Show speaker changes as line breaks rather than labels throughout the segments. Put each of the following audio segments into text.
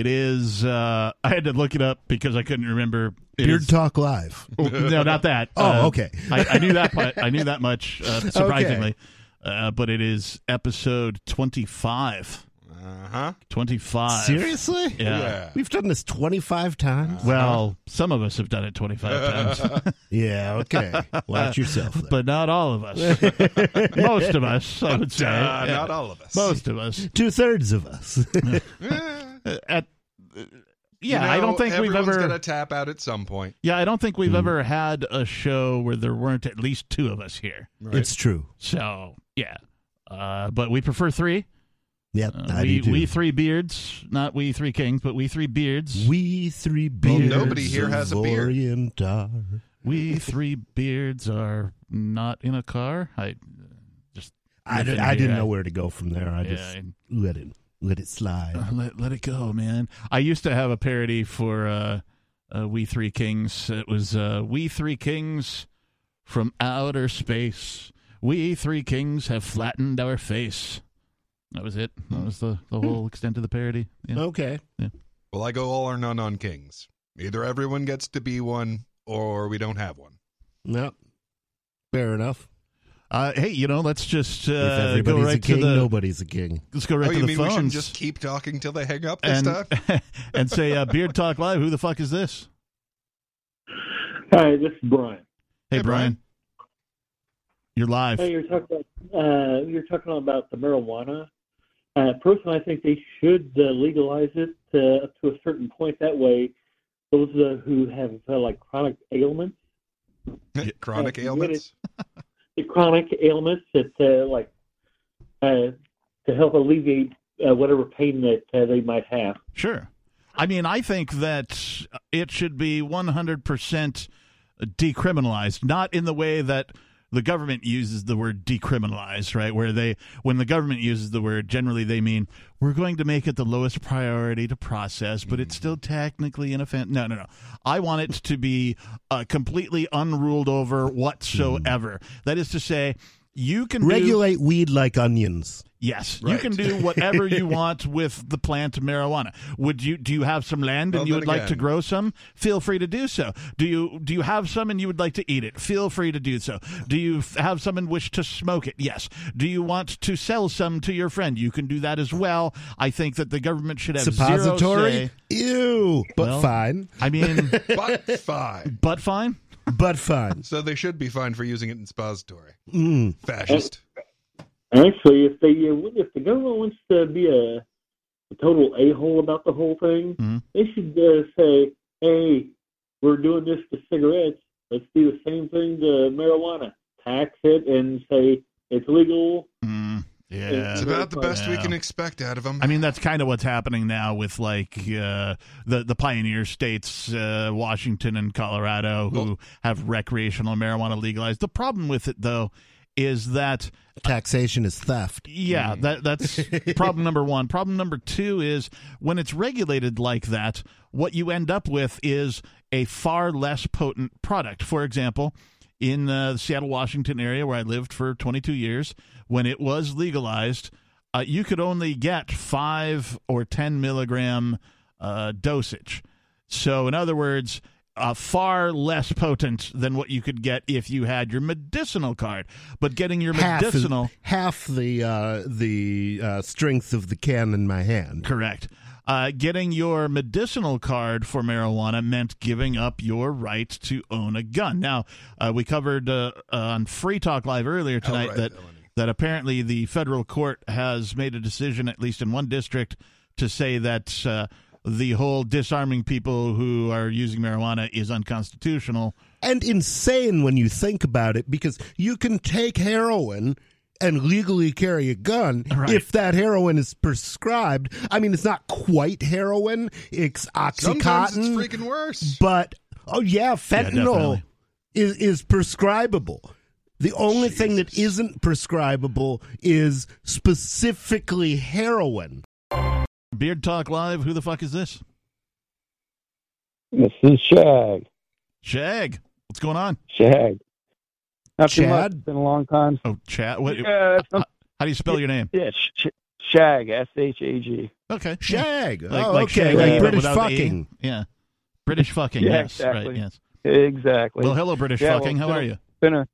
It is. Uh, I had to look it up because I couldn't remember. It
Beard
is-
Talk Live.
Oh, no, not that.
Oh,
Uh,
okay.
I, I knew that. mu- I knew that much. Uh, surprisingly, uh, but it is episode twenty-five.
Uh huh.
Twenty-five.
Seriously?
Yeah.
We've done this 25 times?
Well, some of us have done it twenty-five times,
yeah, okay. Watch yourself. then.
but not all of us. Most of us, I would say.
Uh,
Yeah.
Not all of us.
Most of us.
Two thirds of us.
Uh, At. uh, yeah,
You
I don't think we've ever.
gonna tap out at some point.
Yeah, I don't think we've ever had a show where there weren't at least two of us here.
Right?
It's true.
So yeah, uh, but we prefer three.
Yep,
Uh,
I
we
do too.
we three beards, not we three kings, but we three beards.
We three
Well,
beards.
nobody here has a beard.
We three beards are not in a car. I uh, just
I, did, I didn't
here.
know where to go from there. I
yeah,
just
I-
let it let it slide.
uh, let let it go, man. I used to have a parody for uh, uh, We Three Kings. It was uh, We Three Kings from outer space. We three kings have flattened our face. That was it. That was the, the whole extent of the parody. Yeah.
Okay.
Well, I go all or none on kings. Either everyone gets to be one, or we don't have one.
Yep. Fair enough.
Uh, hey, you know, let's just
if
uh, go
everybody's
right
a king,
to the.
nobody's a king.
Let's go right
oh,
to
you
the
mean we should
phones
just keep talking till they hang up this
and
time?
and say uh, Beard Talk Live. Who the fuck is this?
Hi, this is Brian.
Hey,
Hey,
Brian.
Brian.
You're live.
Hey, you're talking about uh, you're talking about the marijuana. Uh, personally, I think they should uh, legalize it uh, up to a certain point. That way, those uh, who have uh, like chronic ailments,
Chronic
Yeah,
ailments.
the chronic ailments that uh, like uh, to help alleviate uh, whatever pain that uh, they might have.
Sure. I mean, I think that it should be 100% decriminalized, not in the way that the government uses the word decriminalize, right? Where they, when the government uses the word, generally they mean we're going to make it the lowest priority to process, but it's still technically an offense. No, no, no. I want it to be uh, completely unruled over whatsoever. That is to say, you can do-
Regulate weed like onions.
Yes, you can do whatever you want with the plant marijuana. Would you do you have some land and
Well,
you
then
would like to grow some? Feel free to do so. Do you do you have some and you would like to eat it? Feel free to do so. Do you f- have some and wish to smoke it? Yes. Do you want to sell some to your friend? You can do that as well. I think that the government should have zero
Suppository?
say.
Ew. But
Well-
fine.
I mean,
but fine.
but fine.
But fine.
So they should be fined for using it in suppository.
Mm.
Fascist.
Actually, if they uh, if the government wants to be a, a total a hole about the whole thing,
Mhm.
they should uh, say, "Hey, we're doing this to cigarettes. Let's do the same thing to marijuana. Tax it and say it's legal."
Mm, yeah.
It's about the best we can expect out of them.
I mean, that's kind of what's happening now with like uh, the the pioneer states, uh, Washington and Colorado, who
Well-
have recreational marijuana legalized. The problem with it, though, is that
Taxation is theft.
yeah, that that's problem number one. Problem number two is when it's regulated like that, what you end up with is a far less potent product. For example, in uh, the Seattle, Washington area where I lived for 22 years, when it was legalized, uh, you could only get five or 10 milligram uh, dosage. So, in other words, uh, far less potent than what you could get if you had your medicinal card. But getting your
Half, is-
medicinal.
half the uh, the uh, strength of the can in my hand.
Correct. Uh, getting your medicinal card for marijuana meant giving up your right to own a gun. Now, uh, we covered uh, on Free Talk Live earlier tonight
right,
that
Melanie.
that apparently the federal court has made a decision, at least in one district, to say that uh, the whole disarming people who are using marijuana is unconstitutional.
and insane when you think about it because you can take heroin and legally carry a gun
Right.
if that heroin is prescribed. I mean, it's not quite heroin; it's
Sometimes it's freaking worse.
but oh yeah, fentanyl
definitely.
is is prescribable. The only thing that
Jesus.
isn't prescribable is specifically heroin.
Beard Talk Live. Who the fuck is this?
This is Shag.
Shag. What's going on?
Shag. Not too much.
Chad?
It's been a long time.
Oh, chat. What?
Yeah, it's not-
How do you spell your name?
yeah, sh- sh- Shag, S H A G.
Okay.
Shag.
Like,
oh,
like
okay,
Shaggy,
like British
without the
fucking.
Yeah. British fucking.
Yeah,
yes.
exactly.
Right. Yes.
Exactly.
Well, hello, British
Yeah, well,
fucking. How
it's
are
a-
you?
been a.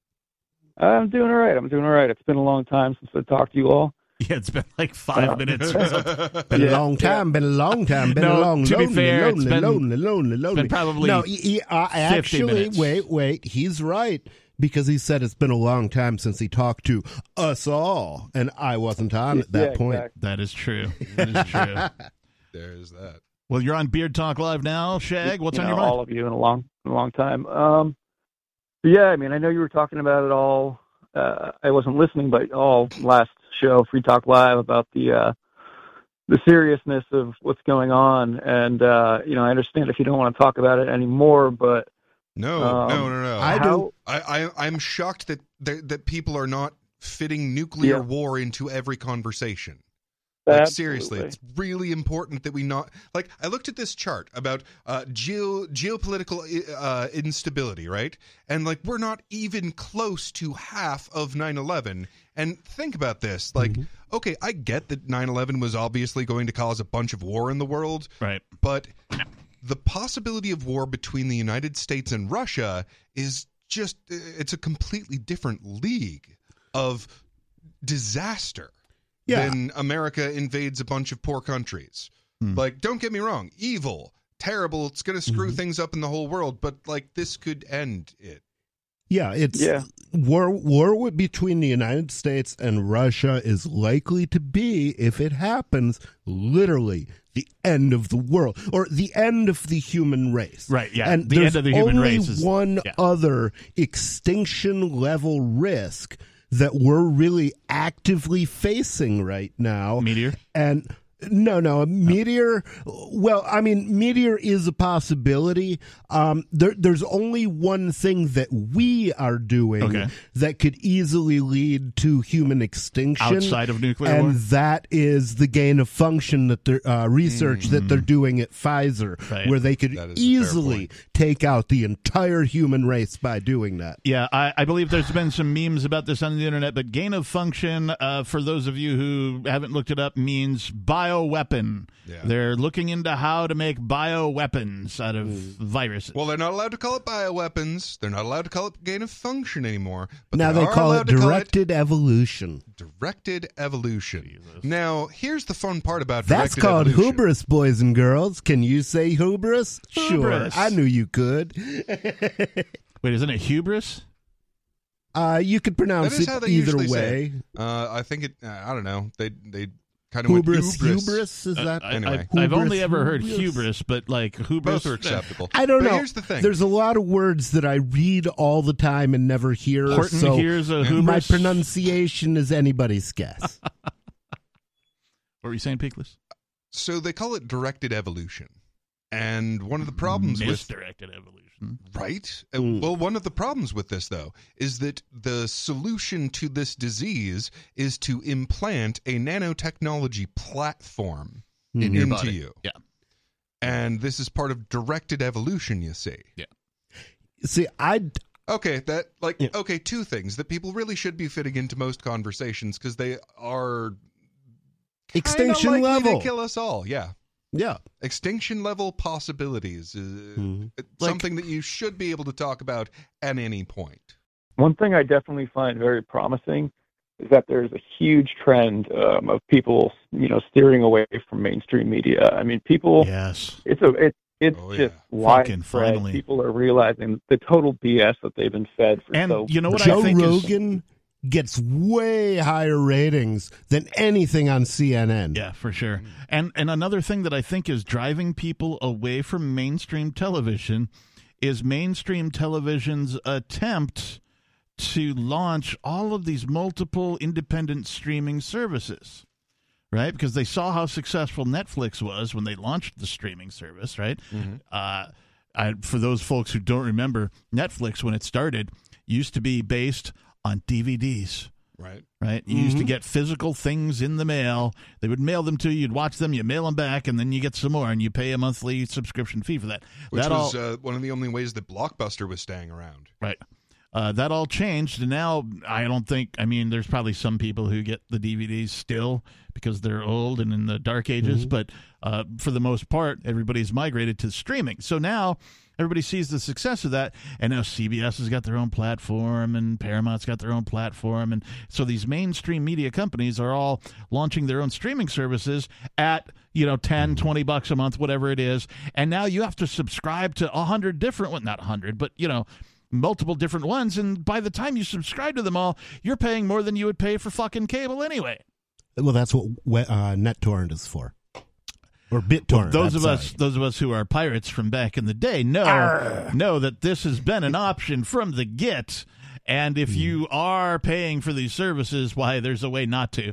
I'm doing all right. I'm doing all right. It's been a long time since I talked to you all.
Yeah, it's been like five
Uh,
minutes. or something.
Been
Yeah,
a long time. Been a long time. Been
No,
a long,
to be fair, it's
lonely,
been-
lonely, lonely, lonely.
been probably
no. He, he, uh,
50
actually,
minutes.
wait, wait. He's right because he said it's been a long time since he talked to us all, and I wasn't on at that
Yeah,
point.
exactly.
That is true. That is true.
There's that.
well, you're on Beard Talk Live now, Shag. What's
you
on
know,
your mind?
all of you in a long, in a long time. Um, yeah, I mean, I know you were talking about it all. Uh, I wasn't listening, but all last show, Free Talk Live, about the uh, the seriousness of what's going on. And uh, you know, I understand if you don't want to talk about it anymore, but
No,
Um,
no, no, no.
I
how,
do.
I, I I'm shocked that, that that people are not fitting nuclear
Yeah.
war into every conversation. Like seriously, it's really important that we not like. I looked at this chart about uh, geo geopolitical uh, instability, right? And like we're not even close to half of 9/11. And think about this, like, okay, I get that 9/11 was obviously going to cause a bunch of war in the world,
Right.
but the possibility of war between the United States and Russia is just it's a completely different league of disaster
Yeah.
than America invades a bunch of poor countries.
Hmm.
Like don't get me wrong, evil, terrible, it's going to screw
Mm-hmm.
things up in the whole world, but like this could end it.
Yeah, it's
Yeah.
war. War with- between the United States and Russia is likely to be, if it happens, literally the end of the world or the end of the human race.
Right, yeah.
and
The
there's
end of the human
only
race is-
one
yeah.
other extinction level risk that we're really actively facing right now.
Meteor.
And no, no, a meteor. Well, I mean, meteor is a possibility. Um, there, there's only one thing that we are doing
Okay.
that could easily lead to human extinction
Outside of nuclear
and
war?
that is the gain of function that they're uh, research that they're doing at Pfizer,
Mm. Right.
where they could
That is a fair
easily take out the entire human race by doing that.
Yeah, I, I believe there's been some memes about this on the internet, but gain of function, uh, for those of you who haven't looked it up, means bioweapon.
Yeah.
They're looking into how to make bioweapons out of viruses.
Well, they're not allowed to call it bioweapons. They're not allowed to call it gain of function anymore. But
now they
are
call it
allowed to call
directed evolution.
directed evolution. Now, here's the fun part about
That's called
evolution.
hubris, boys and girls. Can you say hubris?
Hubris.
Sure, I knew you could.
Wait, isn't it hubris?
Uh, you could pronounce it either way.
Uh, I think it. Uh, I don't know. They they kind of
Hubris,
hubris.
hubris, is that?
Uh, I,
Anyway.
I, have only ever heard
hubris.
hubris, but like hubris.
Both are acceptable.
I don't
But
know.
Here's the thing.
There's a lot of words that I read all the time and never hear.
Horton
so
hears a
my pronunciation is anybody's guess.
What were you saying, Peakless?
so they call it directed evolution, and one of the problems with
misdirected evolution.
Right. Uh,
Mm.
Well, one of the problems with this though is that the solution to this disease is to implant a nanotechnology platform
In your
into
body.
you.
Yeah.
And this is part of directed evolution, you see. Yeah.
See, I
Okay, that like
Yeah.
okay, two things that people really should be fitting into most conversations because they are
extinction
kinda
level.
to kill us all. Yeah,
yeah.
extinction level possibilities is it's
Like-
something that you should be able to talk about at any point.
One thing I definitely find very promising is that there's a huge trend um, of people, you know, steering away from mainstream media. I mean, people,
Yes.
it's a, it's it's
Oh,
just
yeah.
Fucking
widespread.
finally.
People are realizing the total BS that they've been fed for
And
so.
you know what
Joe
I think is
Rogan gets way higher ratings than anything on CNN.
Yeah, for sure. And and another thing that I think is driving people away from mainstream television is mainstream television's attempt to launch all of these multiple independent streaming services. Right? Because they saw how successful Netflix was when they launched the streaming service, right? Uh, I, for those folks who don't remember, Netflix, when it started, used to be based on DVDs
Right.
right? You used to get physical things in the mail. They would mail them to you. You'd watch them. You mail them back, and then you get some more, and you pay a monthly subscription fee for that.
Which
that
was
all
uh, one of the only ways that Blockbuster was staying around.
right. uh, that all changed, and now I don't think. I mean, there's probably some people who get the DVDs still because they're old and in the dark ages,
Mm-hmm.
but uh, for the most part, everybody's migrated to streaming. So now everybody sees the success of that, and now CBS has got their own platform, and Paramount's got their own platform, and so these mainstream media companies are all launching their own streaming services at you know 10 20 bucks a month whatever it is and now you have to subscribe to a hundred different one not hundred but you know multiple different ones and by the time you subscribe to them all you're paying more than you would pay for fucking cable anyway.
Well, that's what uh, NetTorrent is for, or BitTorrent.
those
I'm
of us those of us who are pirates from back in the day know know that this has been an option from the get and if you are paying for these services why there's a way not to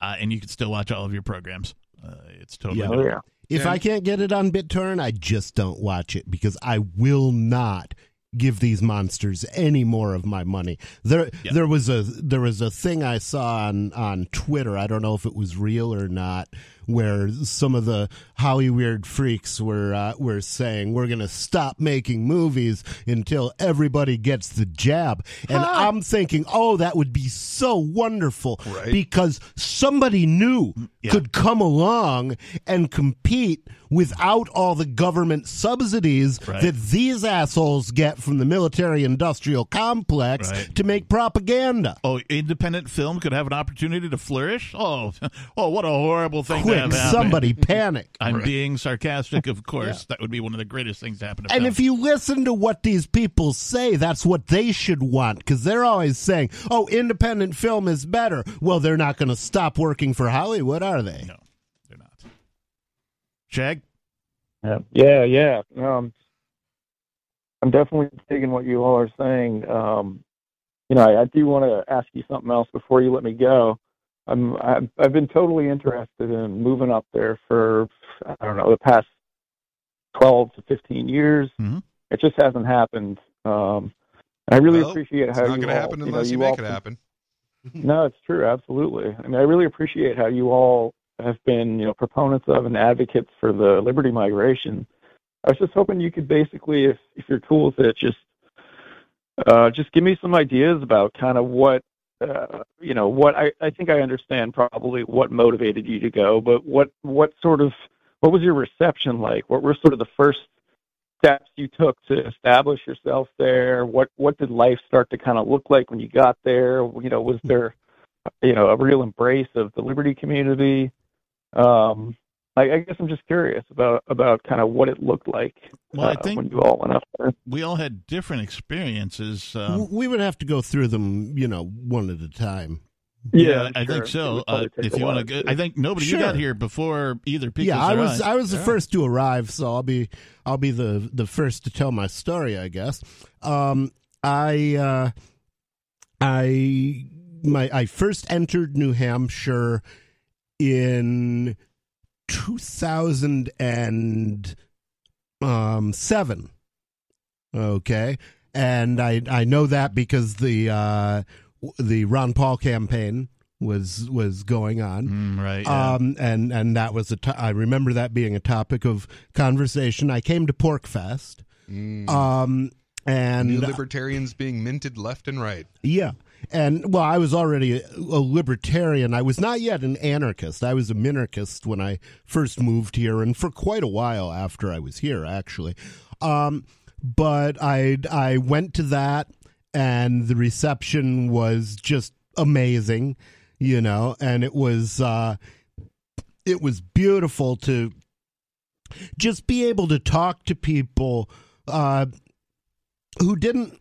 uh, and you can still watch all of your programs uh, it's totally
Yeah.
Oh yeah.
If
And-
I can't get it on BitTorrent, I just don't watch it because I will not give these monsters any more of my money. There
Yeah.
there was a there was a thing I saw on on Twitter. I don't know if it was real or not where some of the Hollywood freaks were uh, were saying we're going to stop making movies until everybody gets the jab. And I'm thinking, "Oh, that would be so wonderful."
Right.
Because somebody new
Yeah.
could come along and compete without all the government subsidies
Right.
that these assholes get from the military industrial complex
Right.
to make propaganda.
Oh, independent film could have an opportunity to flourish. Oh, oh, what a horrible thing
Quick,
have
somebody panic.
I'm being sarcastic, of course. That would be one of the greatest things to happen to
And
film.
if you listen to what these people say, that's what they should want because they're always saying, oh, independent film is better. Well, they're not going to stop working for Hollywood, are they?
no, they're not. Shag,
Yeah, yeah, yeah. Um, I'm definitely digging what you all are saying. Um, you know, I, I do want to ask you something else before you let me go. I'm, I've, I've been totally interested in moving up there for I don't know the past 12 to 15 years.
Mhm.
It just hasn't happened. Um, I really
Well,
appreciate
It's not going to happen
you know,
unless you,
you
make it happen.
no, it's true, absolutely. I mean, I really appreciate how you all have been, you know, proponents of and advocates for the liberty migration. I was just hoping you could basically, if if you're cool with it, just uh, just give me some ideas about kind of what, uh, you know, what I I think I understand probably what motivated you to go, but what what sort of what was your reception like? What were sort of the first steps you took to establish yourself there? What what did life start to kind of look like when you got there? You know, was there you know a real embrace of the liberty community? Um, I, I guess I'm just curious about about kind of what it looked like
Well, I
uh,
think-
when you all went up there.
we all had different experiences. Um,
we would have to go through them, you know, one at a time.
yeah,
I'm
I
sure.
think so. Uh, if you want to,
to-
I think nobody you got here before either. Picos
yeah, I
or
was I was the
Yeah.
first to arrive, so I'll be I'll be the the first to tell my story, I guess. Um, I uh, I my I first entered New Hampshire in two thousand and um, seven. Okay, and I I know that because the uh, the Ron Paul campaign was was going on.
Mm, right. yeah.
Um, and and that was a to- I remember that being a topic of conversation. I came to PorcFest,
Mm.
um, and
New libertarians being minted left and right.
yeah, and well, I was already a, a libertarian. I was not yet an anarchist. I was a minarchist when I first moved here, and for quite a while after I was here, actually. Um, but I I went to that, and the reception was just amazing, you know, and it was uh, it was beautiful to just be able to talk to people uh, who didn't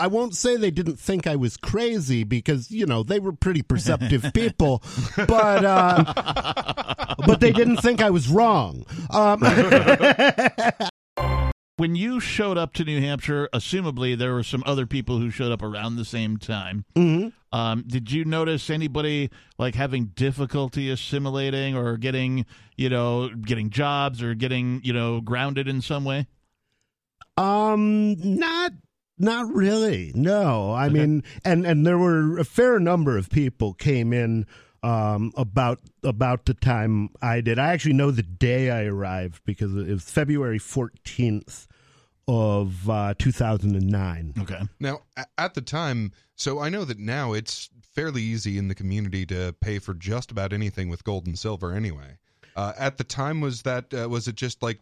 I won't say they didn't think I was crazy because you know they were pretty perceptive people, but uh, but they didn't think I was wrong. Um,
when you showed up to New Hampshire, assumably there were some other people who showed up around the same time.
mhm.
Um, did you notice anybody like having difficulty assimilating or getting, you know, getting jobs or getting, you know, grounded in some way?
Um, not not really. No, I mean, and and there were a fair number of people came in um about about the time I did. I actually know the day I arrived because it was February fourteenth of uh, 2009.
Okay.
Now, at the time, so I know that now it's fairly easy in the community to pay for just about anything with gold and silver. Anyway, uh, at the time, was that uh, was it just like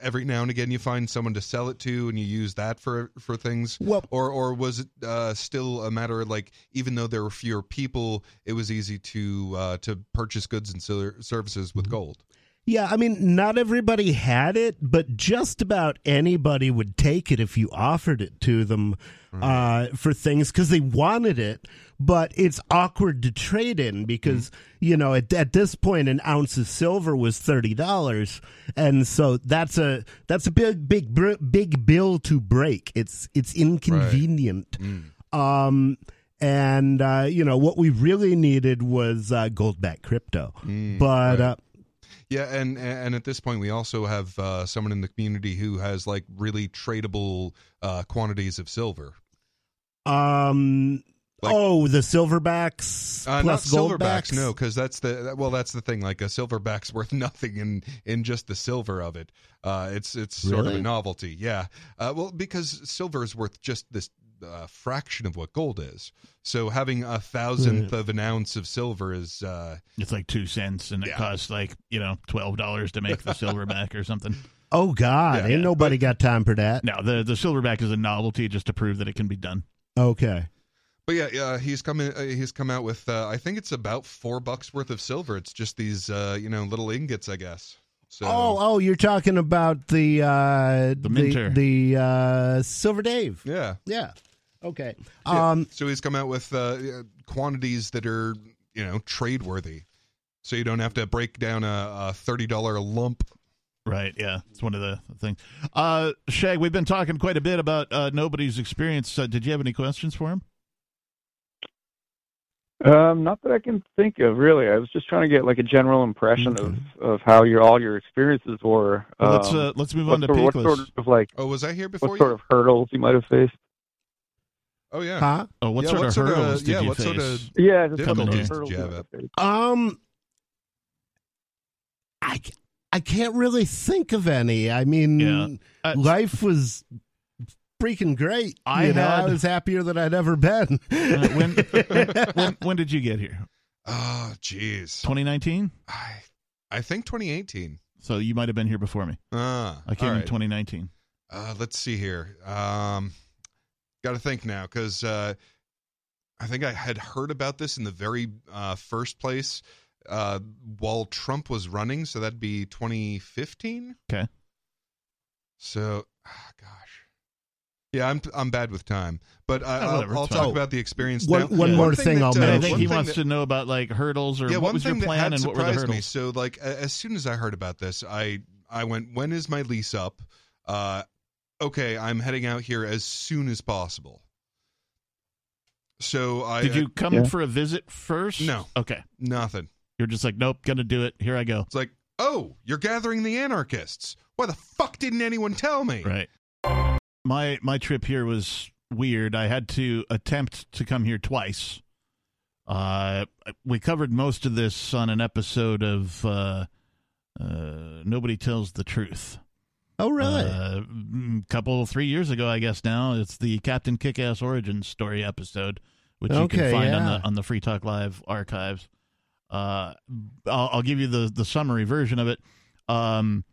every now and again you find someone to sell it to and you use that for for things,
Well-
or or was it uh, still a matter of like even though there were fewer people, it was easy to uh, to purchase goods and services with gold.
Yeah, I mean, not everybody had it, but just about anybody would take it if you offered it to them uh, for things because they wanted it. But it's awkward to trade in because you know at, at this point an ounce of silver was thirty dollars, and so that's a that's a big big br- big bill to break. It's it's inconvenient. Um, and uh, you know what we really needed was uh, gold back crypto, but.
right. Yeah, and and at this point we also have uh, someone in the community who has like really tradable uh, quantities of silver.
Um.
Like-
oh, the silverbacks
Uh, not
plus
silverbacks, no, because that's the well, that's the thing. Like a silverback's worth nothing in in just the silver of it. Uh, it's it's sort of a novelty, yeah. Uh, well, because silver is worth just this uh, fraction of what gold is. So having a thousandth of an ounce of silver is uh,
It's like two cents, and it
Yeah.
costs like you know twelve dollars to make the silverback or something.
Oh God,
Yeah,
ain't nobody got time for that.
No, the the silverback is a novelty just to prove that it can be done.
Okay.
But yeah, uh, he's coming. Uh, he's come out with. Uh, I think it's about four bucks worth of silver. It's just these, uh, you know, little ingots, I guess. So
Oh, oh, you're talking about the uh,
The Minter.
the, uh, Silver Dave.
yeah.
Yeah. Okay.
Yeah.
Um.
so he's come out with uh, quantities that are, you know, trade worthy. So you don't have to break down a, a thirty dollar lump.
Right. Yeah, it's one of the things. Uh, Shag, we've been talking quite a bit about uh, nobody's experience. Uh, did you have any questions for him?
Um, not that I can think of really. I was just trying to get like a general impression of, of how your all your experiences were.
Well, let's
Um,
uh, let's move on to
sort, what sort of like
Oh, was I here before
what
you?
sort of hurdles you might have faced?
Oh yeah.
Huh?
oh, what
Yeah,
sort
what
of
sort of-
hurdles
yeah,
did you
what
face?
sort of-
Yeah, just
Coming
what sort of hurdles
Did you
you
have
might have.
Um. I I can't really think of any. I mean,
Yeah. Uh,
life was freaking great.
I
you know, I was happier than I'd ever been.
Uh, when, when when did you get here?
Oh, jeez.
2019.
I I think 2018.
So you might have been here before me.
Ah,
I came
all
in 2019.
Uh, let's see here. Um, Got to think now because uh, I think I had heard about this in the very uh, first place uh, while Trump was running. So that'd be 2015.
Okay.
So, ah, gosh. Yeah, I'm I'm bad with time, but I,
Oh,
I'll, I'll talk
fine.
about the experience.
One-
now.
one
Yeah.
more thing I'll
that,
And I think he wants
that-
to know about like hurdles or
yeah,
what
one
was your
thing that
plan
had
and what were the
surprised me. So, like, as soon as I heard about this, I I went, "When is my lease up?" Uh, okay, I'm heading out here as soon as possible. So I
Did you come
Yeah.
for a visit first?
No.
Okay.
nothing.
You're just like, nope, gonna do it. Here I go.
It's like, oh, you're gathering the anarchists. Why the fuck didn't anyone tell me?
Right. My my trip here was weird. I had to attempt to come here twice. Uh, we covered most of this on an episode of uh, uh, Nobody Tells the Truth.
Oh, really?
A couple, three years ago, I guess now. It's the Captain Kickass Origins story episode, which you can
Okay,
find on the on the Free Talk Live archives. Uh, I'll, I'll give you the the summary version of it. Um,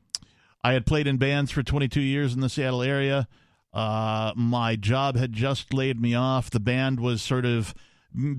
I had played in bands for 22 years in the Seattle area. Uh, my job had just laid me off. The band was sort of mm,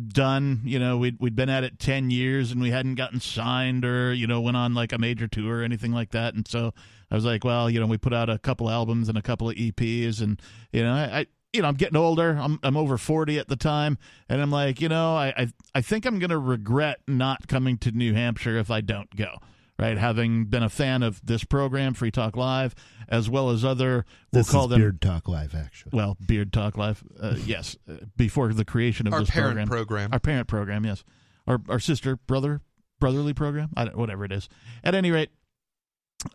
done. You know, we'd we'd been at it 10 years and we hadn't gotten signed or you know went on like a major tour or anything like that. And so I was like, well, you know, we put out a couple albums and a couple of EPs, and you know, I. I you know, I'm getting older. I'm I'm over forty at the time, and I'm like, you know, I I, I think I'm gonna regret not coming to New Hampshire if I don't go right? Having been a fan of this program, Free Talk Live, as well as other, we'll
this
call
is
them,
Beard Talk Live, actually.
well, Beard Talk Live, uh, yes, uh, before the creation of
Our
this
parent
program.
program.
Our parent program, yes. Our, our sister, brother, brotherly program, I don't, whatever it is. At any rate,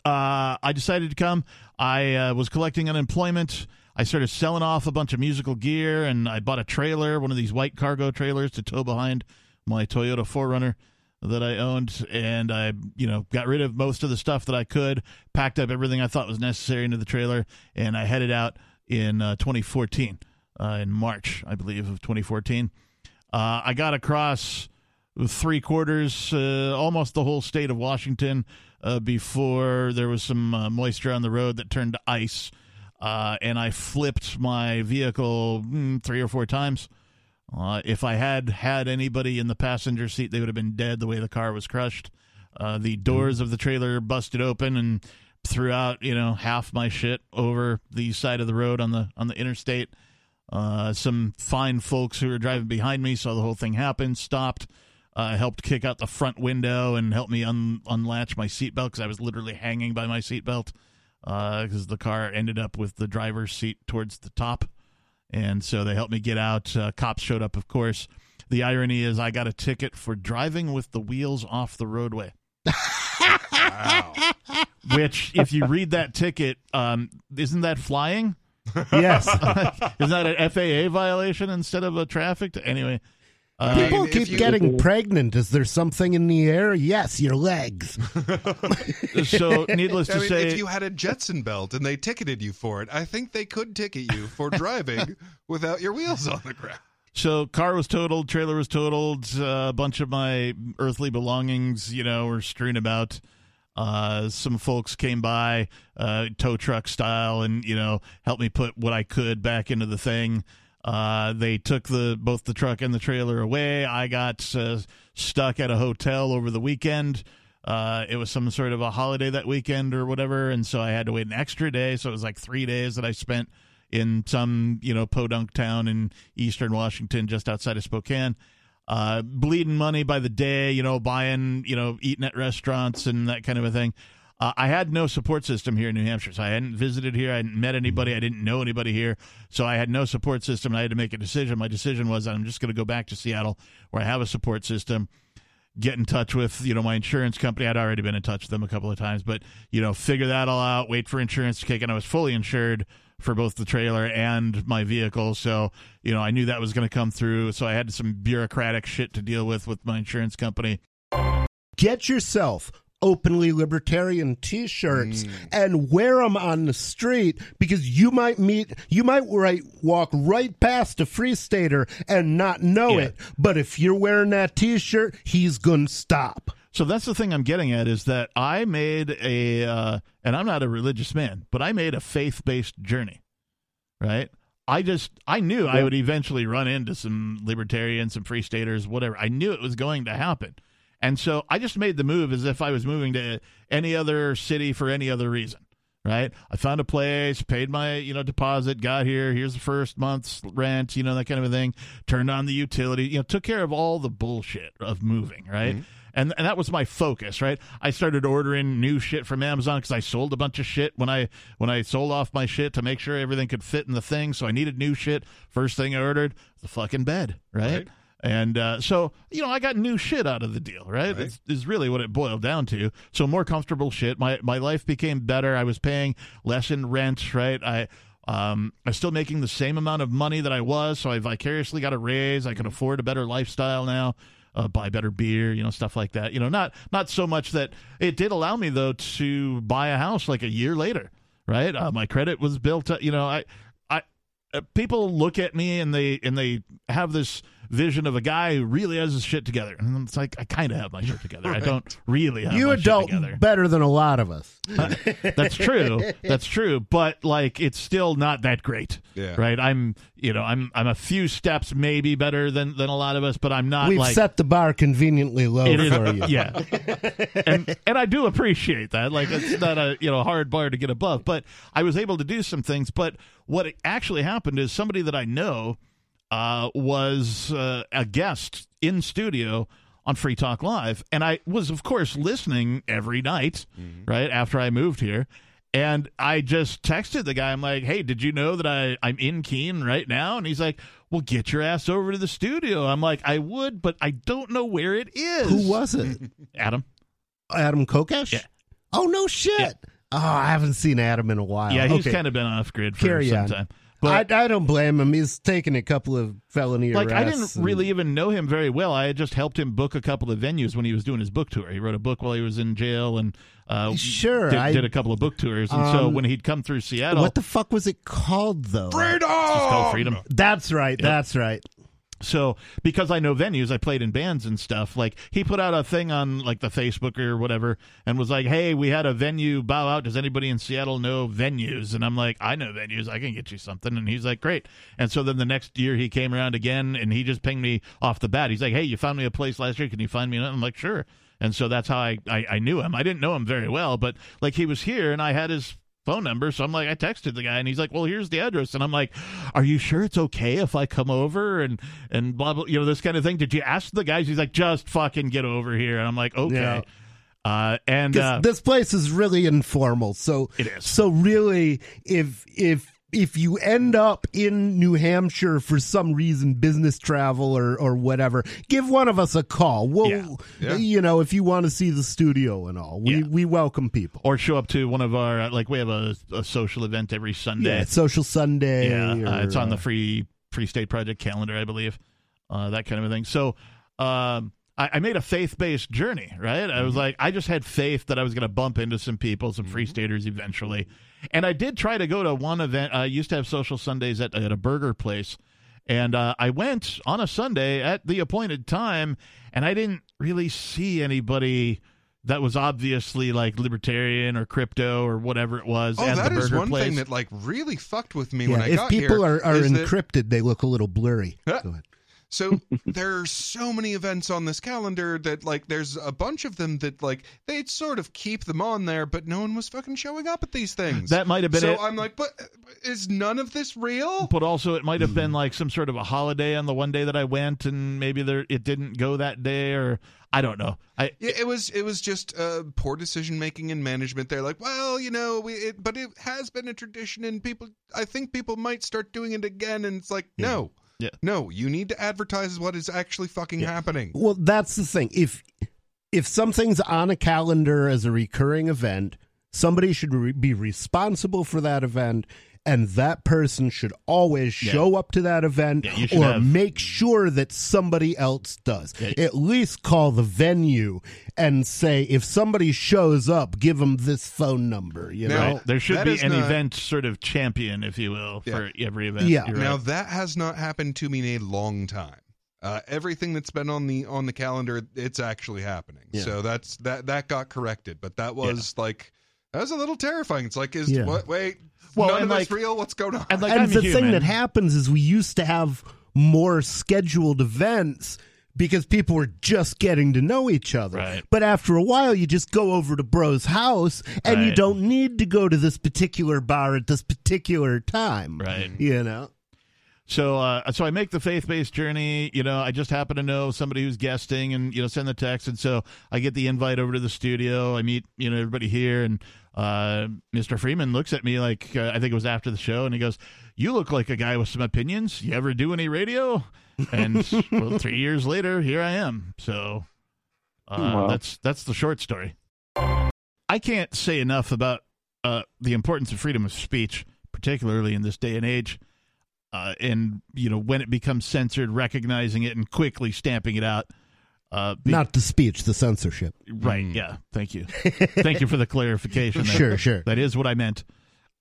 uh, I decided to come. I uh, was collecting unemployment. I started selling off a bunch of musical gear, and I bought a trailer, one of these white cargo trailers, to tow behind my Toyota 4Runner. That I owned, and I, you know, got rid of most of the stuff that I could, packed up everything I thought was necessary into the trailer, and I headed out in uh, 2014, uh, in March, I believe, of 2014. Uh, I got across three quarters, uh, almost the whole state of Washington, uh, before there was some uh, moisture on the road that turned to ice, and I flipped my vehicle mm, three or four times. Uh, if I had had anybody in the passenger seat, they would have been dead the way the car was crushed. Uh, the doors of the trailer busted open and threw out, you know, half my shit over the side of the road on the on the interstate. Uh, some fine folks who were driving behind me saw the whole thing happen, stopped, uh, helped kick out the front window and helped me un- unlatch my seatbelt because I was literally hanging by my seatbelt because uh, the car ended up with the driver's seat towards the top and so they helped me get out. Uh, cops showed up, of course. The irony is, I got a ticket for driving with the wheels off the roadway.
Wow.
Which, if you read that ticket, um, isn't that flying?
Yes.
isn't that an FAA violation instead of a traffic? T- anyway, uh,
People
mean, if
keep
you-
getting pregnant. Is there something in the air? Yes, your legs.
so needless
I
to
mean,
say,
if you had a Jetson belt and they ticketed you for it, I think they could ticket you for driving without your wheels on the ground.
So car was totaled, trailer was totaled, uh, a bunch of my earthly belongings, you know, were strewn about. Uh, some folks came by, uh, tow truck style, and you know, helped me put what I could back into the thing. Uh, they took the both the truck and the trailer away. I got uh, stuck at a hotel over the weekend. Uh, it was some sort of a holiday that weekend or whatever, and so I had to wait an extra day. So it was like three days that I spent in some you know podunk town in eastern Washington, just outside of Spokane. Uh, bleeding money by the day, you know, buying, you know, eating at restaurants and that kind of a thing. Uh, I had no support system here in New Hampshire, so I hadn't visited here. I hadn't met anybody. I didn't know anybody here, so I had no support system. And I had to make a decision. My decision was I'm just going to go back to Seattle, where I have a support system. Get in touch with you know my insurance company. I'd already been in touch with them a couple of times, but you know figure that all out. Wait for insurance to kick in. I was fully insured for both the trailer and my vehicle, so you know I knew that was going to come through. So I had some bureaucratic shit to deal with with my insurance company.
Get yourself openly libertarian t-shirts and wear them on the street because you might meet you might right walk right past a free stater and not know
Yeah.
it but if you're wearing that t-shirt he's gonna stop
So that's the thing I'm getting at is that I made a, uh, and I'm not a religious man, but I made a faith based journey, right? I just, I knew I would eventually run into some libertarians, some free staters, whatever. I knew it was going to happen. And so I just made the move as if I was moving to any other city for any other reason, right? I found a place, paid my, you know, deposit, got here, here's the first month's rent, you know, that kind of a thing, turned on the utility, you know, took care of all the bullshit of moving, right? Mm-hmm. And, and that was my focus, right? I started ordering new shit from Amazon because I sold a bunch of shit when I when I sold off my shit to make sure everything could fit in the thing. So I needed new shit. First thing I ordered the fucking bed, right?
Right.
And uh, so, you know, I got new shit out of the deal, right?
Right.
It's, is really what it boiled down to. So more comfortable shit. My my life became better. I was paying less in rent, right? I um I'm still making the same amount of money that I was, so I vicariously got a raise. I can afford a better lifestyle now. Uh, buy better beer, you know, stuff like that. You know, not not so much that it did allow me though to buy a house like a year later, right? Uh, my credit was built up. You know, I I uh, people look at me and they and they have this vision of a guy who really has his shit together, and it's like I kind of have my shit together. I don't really have
you
my
adult
shit together.
better than a lot of us
That's true. That's true. But like, it's still not that great.
Yeah.
Right. I'm, you know, I'm, I'm a few steps maybe better than than a lot of us, but I'm not
we've
like.
set the bar conveniently low
it is,
for you
yeah, and and I do appreciate that. Like it's not a you know hard bar to get above, but I was able to do some things. But what actually happened is somebody that I know uh, was uh, a guest in studio on Free Talk Live, and I was of course listening every night, right after I moved here. And I just texted the guy. I'm like, "Hey, did you know that I I'm in Keene right now?" And he's like, "Well, get your ass over to the studio." I'm like, "I would, but I don't know where it is."
who was it
Adam?
adam kokesh
Yeah.
oh no shit
Yeah.
oh i haven't seen adam in a while
Yeah, he's
Okay.
kind of been off grid for
Carry
some
on.
time. But
I, I don't blame him. He's taken a couple of felony
like I didn't
and-
really even know him very well. I had just helped him book a couple of venues when he was doing his book tour. He wrote a book while he was in jail and uh,
Sure,
did,
I-
did a couple of book tours. And so
Um,
when he'd come through Seattle,
What the fuck was it called though?
Freedom.
it's called Freedom.
That's right. That's right.
So because I know venues, I played in bands and stuff. Like he put out a thing on like the Facebook or whatever, and was like, "Hey, we had a venue bow out. Does anybody in Seattle know venues?" And I'm like, "I know venues. I can get you something." And he's like, "Great." And so then the next year he came around again, and he just pinged me off the bat. He's like, "Hey, you found me a place last year. Can you find me?" And I'm like, "Sure." And so that's how I, I I knew him. I didn't know him very well, but like he was here, and I had his phone number. So I'm like, I texted the guy, and he's like, "Well, here's the address." And I'm like, "Are you sure it's okay if I come over and and blah blah, you know, this kind of thing?" Did you ask the guys? He's like, "Just fucking get over here." And I'm like, "Okay."
Yeah.
Uh, and uh,
this place is really informal. So
It is.
So really, if if if you end up in New Hampshire for some reason, business travel or or whatever, give one of us a call. We'll,
Yeah.
Yeah.
you know, if you want to see the studio and all, we
Yeah.
we welcome people.
or show up to one of our uh, like we have a, a social event every Sunday.
yeah, Social Sunday.
Yeah, uh, it's on the
uh,
free Free State Project calendar, I believe. Uh, that kind of a thing. So um, I, I made a faith based journey, right? I
Mm-hmm.
was like, I just had faith that I was going to bump into some people, some
Mm-hmm.
Free Staters eventually. And I did try to go to one event. I used to have social Sundays at, at a burger place. And uh, I went on a Sunday at the appointed time, and I didn't really see anybody that was obviously like libertarian or crypto or whatever it was
Oh,
at
that
the
is
burger
one
place.
thing that like really fucked with me
Yeah,
when I
if
got
people
here.
are, are
is that-
encrypted, they look a little blurry.
Huh?
Go ahead.
So there are so many events on this calendar that like there's a bunch of them that like they'd sort of keep them on there, but no one was fucking showing up at these things.
That might have been it
so
it.
I'm like, but is none of this real?
but also it might have
Hmm.
been like some sort of a holiday on the one day that I went, and maybe there it didn't go that day, or I don't know. I
Yeah, it was it was just uh, poor decision making and management. They're like, well, you know, we it, but it has been a tradition, and people, I think people might start doing it again. And it's like, no,
Yeah.
no, you need to advertise what is actually fucking happening.
Well, that's the thing. If if something's on a calendar as a recurring event, somebody should re- be responsible for that event, and that person should always
Yeah.
show up to that event
Yeah,
or
have-
make sure that somebody else does.
Yeah.
At least call the venue and say if somebody shows up, give them this phone number. You
Now,
know.
right, there should
that
be an
not-
event sort of champion, if you will, for every event.
Yeah.
You're
Now
right.
that has not happened to me in a long time. Uh, everything that's been on the on the calendar, it's actually happening.
Yeah.
So that's that that got corrected, but that was like that was a little terrifying. It's like, is
Yeah.
what? Wait,
Well,
none
and
of this
like-
real? What's going on?
and like
and the
human.
thing that happens is we used to have more scheduled events because people were just getting to know each other.
Right.
But after a while, you just go over to bro's house and you don't need to go to this particular bar at this particular time.
Right.
You know?
So, uh, so I make the faith-based journey. You know, I just happen to know somebody who's guesting, and you know, send the text, and so I get the invite over to the studio. I meet, you know, everybody here, and uh, Mr. Freeman looks at me like uh, I think it was after the show, and he goes, "You look like a guy with some opinions. You ever do any radio?" And well, three years later, here I am. So uh,
Wow.
that's that's the short story. I can't say enough about uh, the importance of freedom of speech, particularly in this day and age uh, and you know when it becomes censored, recognizing it and quickly stamping it out. Uh, be-
Not the speech, the censorship.
right. Yeah. Thank you. Thank you for the clarification. there.
Sure, sure.
That is what I meant.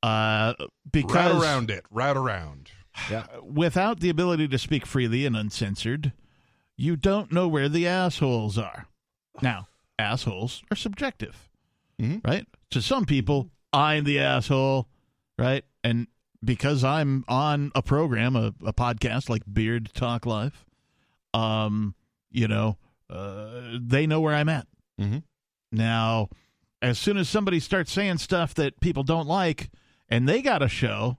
Uh, because
route around it, route around. Yeah.
Without the ability to speak freely and uncensored, you don't know where the assholes are. Now, assholes are subjective,
Mhm.
right? To some people, I'm the asshole, right? And because I'm on a program, a, a podcast like Beard Talk Live, um, you know, uh, they know where I'm at.
Mhm.
Now, as soon as somebody starts saying stuff that people don't like, and they got a show,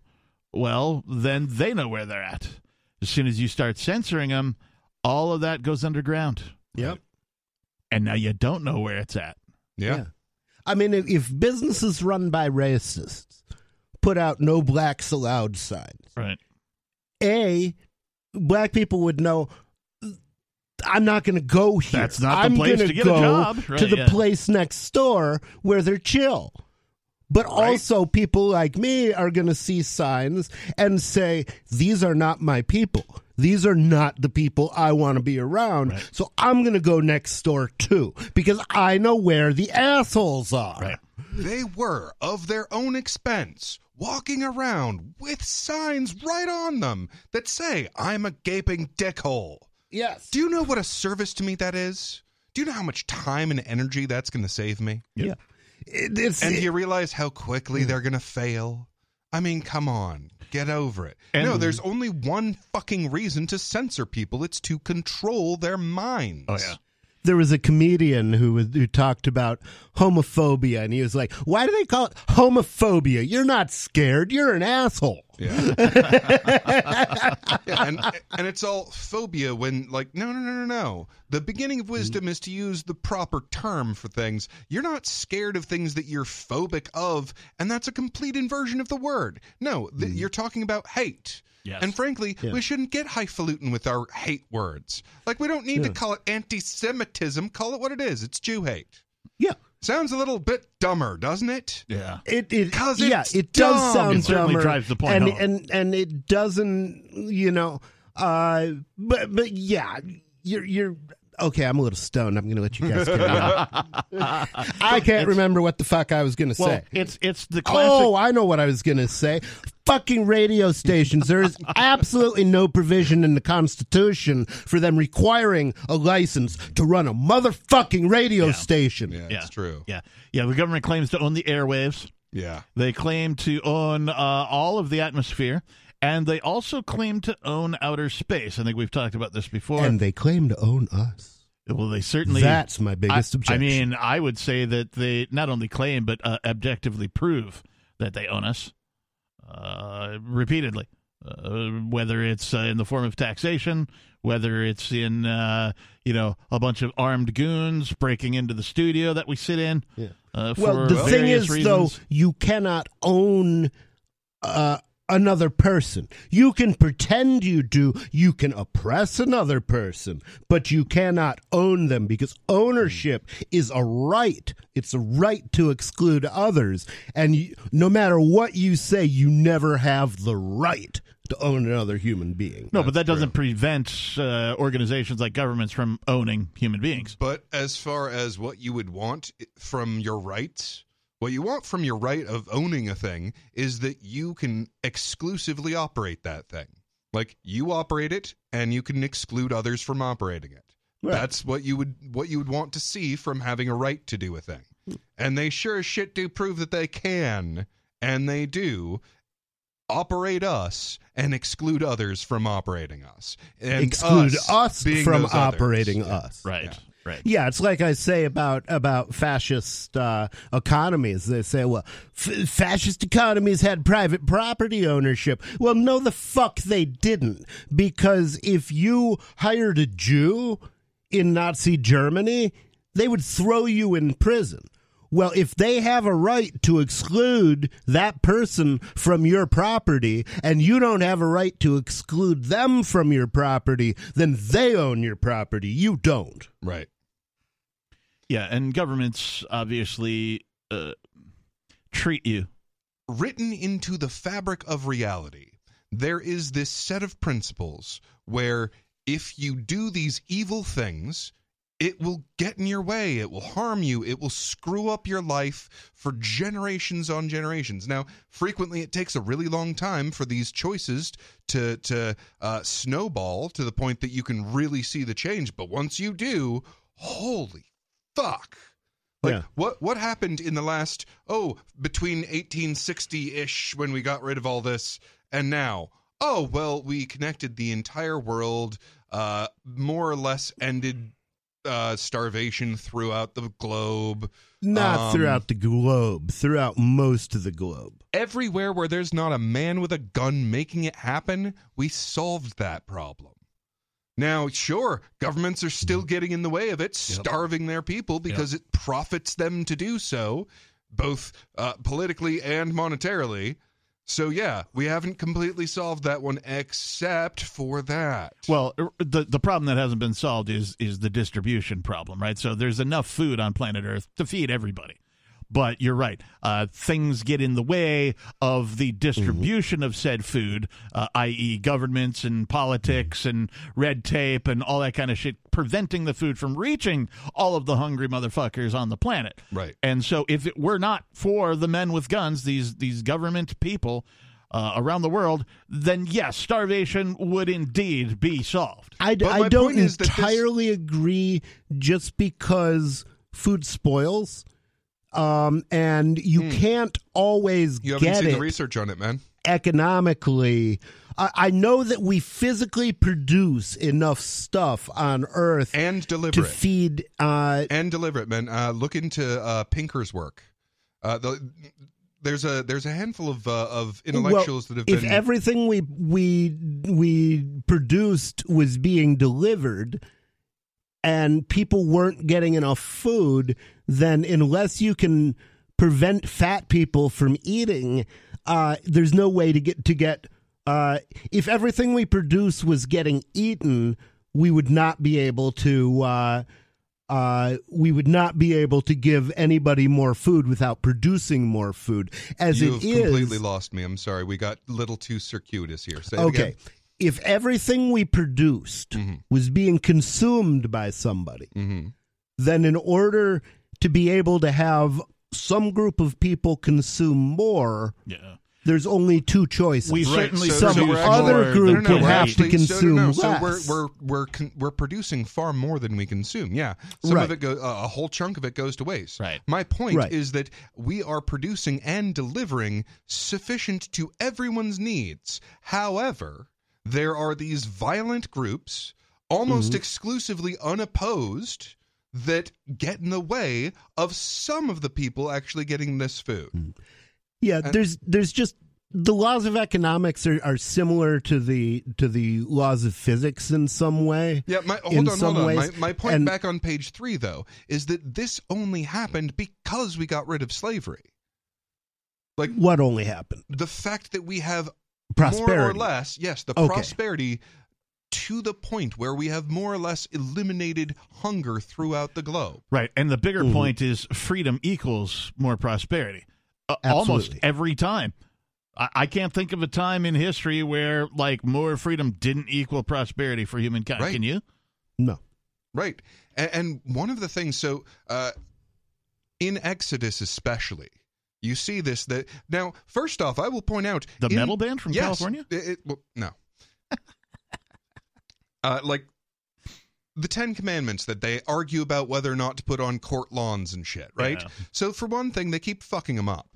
well, then they know where they're at. As soon as you start censoring them, all of that goes underground.
Yep.
And now you don't know where it's at.
Yeah.
I mean, if, if businesses run by racists put out no blacks allowed signs,
Right.
A, black people would know I'm not going to go here.
That's not the
I'm
place
gonna
to get a
go
job. Right,
to the
yeah.
place next door where they're chill. But also, people like me are going to see signs and say, these are not my people. These are not the people I want to be around. So I'm going to go next door too because I know where the assholes are.
Right.
They were, of their own expense, walking around with signs right on them that say, I'm a gaping dickhole.
Yes.
Do you know what a service to me that is? Do you know how much time and energy that's going to save me?
yeah. It, it's,
And do you realize how quickly mm. they're going to fail? I mean, come on. Get over it.
And-
no, there's only one fucking reason to censor people. It's to control their minds.
Oh yeah.
there was a comedian who was, who talked about homophobia, and he was like, "Why do they call it homophobia? You're not scared. You're an asshole."
Yeah. yeah, and and it's all phobia when like no no no no no. The beginning of wisdom is to use the proper term for things. You're not scared of things that you're phobic of, and that's a complete inversion of the word. No, th- mm. you're talking about hate.
Yes.
And frankly, we shouldn't get highfalutin with our hate words. Like we don't need to call it anti-Semitism. Call it what it is. It's Jew hate.
Yeah.
Sounds a little bit dumber, doesn't it?
Yeah.
It, it
'Cause
yeah,
it's
it does
dumb.
sound
It certainly
dumber,
drives the point
and
home.
and and it doesn't, you know, uh, but but yeah, you're you're okay. I'm a little stoned. I'm going to let you guys carry on. I can't remember what the fuck I was going to
Well,
say.
it's it's the classic.
Oh, I know what I was going to say. Fucking radio stations. There is absolutely no provision in the Constitution for them requiring a license to run a motherfucking radio station.
Yeah,
yeah,
it's true.
Yeah, yeah. The government claims to own the airwaves.
Yeah.
They claim to own uh, all of the atmosphere, and they also claim to own outer space. I think we've talked about this before.
And they claim to own us.
well, they certainly.
That's my biggest
I,
objection.
I mean, I would say that they not only claim but uh, objectively prove that they own us repeatedly, uh, whether it's uh, in the form of taxation, whether it's in uh, you know a bunch of armed goons breaking into the studio that we sit in.
Yeah.
Uh,
well, the thing is,
reasons.
though, you cannot own uh, another person. You can pretend you do. You can oppress another person, but you cannot own them because ownership is a right. It's a right to exclude others, and you, no matter what you say, you never have the right to own another human being.
No, but that doesn't prevent uh, organizations like governments from owning human beings.
But as far as what you would want from your rights, what you want from your right of owning a thing is that you can exclusively operate that thing. Like you operate it and you can exclude others from operating it.
Right.
That's what you would what you would want to see from having a right to do a thing. And they sure as shit do prove that they can, and they do operate us and exclude others from operating us. And
exclude
us,
us,
being
from
those others.
operating
Yeah.
us.
Right.
Yeah.
Right.
Yeah, it's like I say about about fascist uh, economies. They say, well, f- fascist economies had private property ownership. Well, no, the fuck they didn't. Because if you hired a Jew in Nazi Germany, they would throw you in prison. Well, if they have a right to exclude that person from your property and you don't have a right to exclude them from your property, then they own your property. You don't.
Right.
Yeah, and governments obviously uh, treat you.
written into the fabric of reality, there is this set of principles where if you do these evil things, it will get in your way, it will harm you, it will screw up your life for generations on generations. Now, frequently it takes a really long time for these choices to to uh, snowball to the point that you can really see the change. But once you do, holy fuck! Like
Yeah.
what what happened in the last oh between 1860 ish when we got rid of all this and now oh well we connected the entire world uh more or less ended uh starvation throughout the globe
Not
Um,
throughout the globe, throughout most of the globe.
everywhere where there's not a man with a gun making it happen we solved that problem now sure governments are still getting in the way of it starving their people because it profits them to do so both uh, politically and monetarily. So yeah we haven't completely solved that one except for that.
Well, er, the the problem that hasn't been solved is is the distribution problem, right? So there's enough food on planet Earth to feed everybody, But you're right. Uh, things get in the way of the distribution
Mm-hmm.
of said food, uh, i.e., governments and politics and red tape and all that kind of shit, preventing the food from reaching all of the hungry motherfuckers on the planet.
Right.
And so, if it were not for the men with guns, these these government people uh, around the world, then yes, starvation would indeed be solved.
I, d-
But
I don't
point is that this-
entirely agree just because food spoils. Um, and you can't always.
You haven't
get
seen
it
the research on it, man.
economically. I, I know that we physically produce enough stuff on Earth
And deliver
to
it.
feed. Uh,
and deliver it, man. Uh, look into uh, Pinker's work. Uh, the, there's a there's a handful of uh, of intellectuals
well,
that have
if everything we we we produced was being delivered and people weren't getting enough food then unless you can prevent fat people from eating uh, there's no way to get to get uh, if everything we produce was getting eaten we would not be able to uh, uh, we would not be able to give anybody more food without producing more food. As
You've
it is,
completely lost me. I'm sorry. We got a little too circuitous here. Say
okay.
Again.
If everything we produced
Mhm.
was being consumed by somebody,
hmm
then in order to be able to have some group of people consume more,
Yeah.
there's only two choices.
We
Right,
certainly
so-
some
so we're
other
actually-
group
no, no,
would have
actually-
to
so, no, no,
consume
so
less.
we're we're we're con- we're producing far more than we consume. Yeah, some
Right.
of it go uh, a whole chunk of it goes to waste.
Right.
My point
Right.
is that we are producing and delivering sufficient to everyone's needs. However, there are these violent groups, almost
Mm-hmm.
exclusively unopposed. That get in the way of some of the people actually getting this food.
Yeah,
And-
there's there's just the laws of economics are, are similar to the to the laws of physics in some way.
Yeah, my, hold
in
on,
some
hold on.
ways.
My, my point
And-
back on page three, though, is that this only happened because we got rid of slavery. Like
What only happened?
the fact that we have
Prosperity.
more or less, yes, the
Okay.
prosperity to the point where we have more or less eliminated hunger throughout the globe.
Right. And the bigger
Mhm.
point is freedom equals more prosperity. Uh, almost every time. I, I can't think of a time in history where like more freedom didn't equal prosperity for humankind.
Right.
Can you?
No.
Right. And, and one of the things, so uh, in Exodus especially, you see this that now. First off, I will point out
The
in-
metal band from
Yes,
California?
It, it- well, no. uh, like the Ten Commandments that they argue about whether or not to put on court lawns and shit, right?
Yeah.
So for one thing, they keep fucking them up.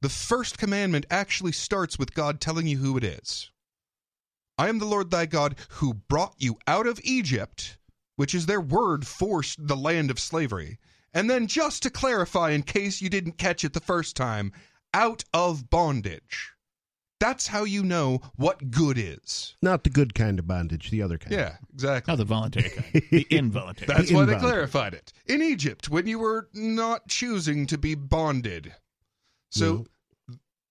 The first commandment actually starts with God telling you who it is. I am the Lord thy God who brought you out of Egypt, which is their word for the land of slavery. And then, just to clarify, in case you didn't catch it the first time, out of bondage. That's how you know what good is.
Not the good kind of bondage, the other kind.
Yeah, exactly.
Not the voluntary kind, the involuntary.
That's why they clarified it. In Egypt, when you were not choosing to be bonded. So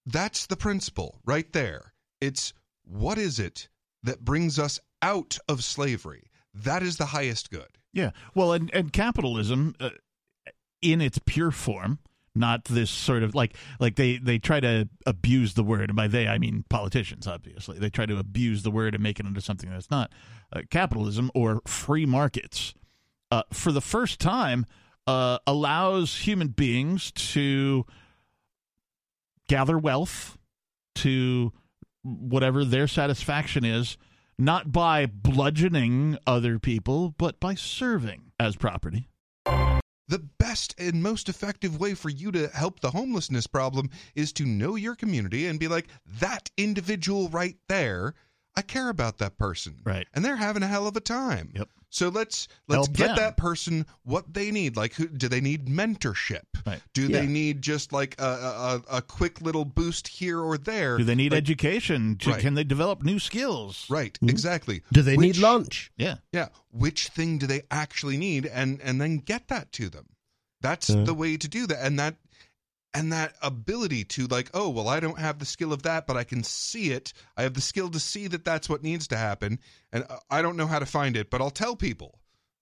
that's the principle right there. It's what is it that brings us out of slavery? That is the highest good.
Yeah. Well, and, and capitalism uh, in its pure form, not this sort of like like they they try to abuse the word, and by they I mean politicians. Obviously, they try to abuse the word and make it into something that's not. Uh, capitalism or free markets, uh, for the first time, uh, allows human beings to gather wealth to whatever their satisfaction is, not by bludgeoning other people, but by serving as property.
The best and most effective way for you to help the homelessness problem is to know your community and be like, that individual right there, I care about that person.
Right.
And they're having a hell of a time.
Yep.
So let's let's
Help
get
them.
that person what they need. Like, who, do they need mentorship?
Right.
Do
Yeah.
they need just like a, a, a quick little boost here or there?
Do they need
Like-
education? Do-
Right.
Can they develop new skills?
Right. Mm-hmm. Exactly.
Do they need lunch?
Yeah.
Yeah. Which thing do they actually need, and and then get that to them. That's
Yeah.
the way to do that, and that and that ability to like, oh well, I don't have the skill of that, but I can see it. I have the skill to see that that's what needs to happen, and uh, I don't know how to find it, but I'll tell people.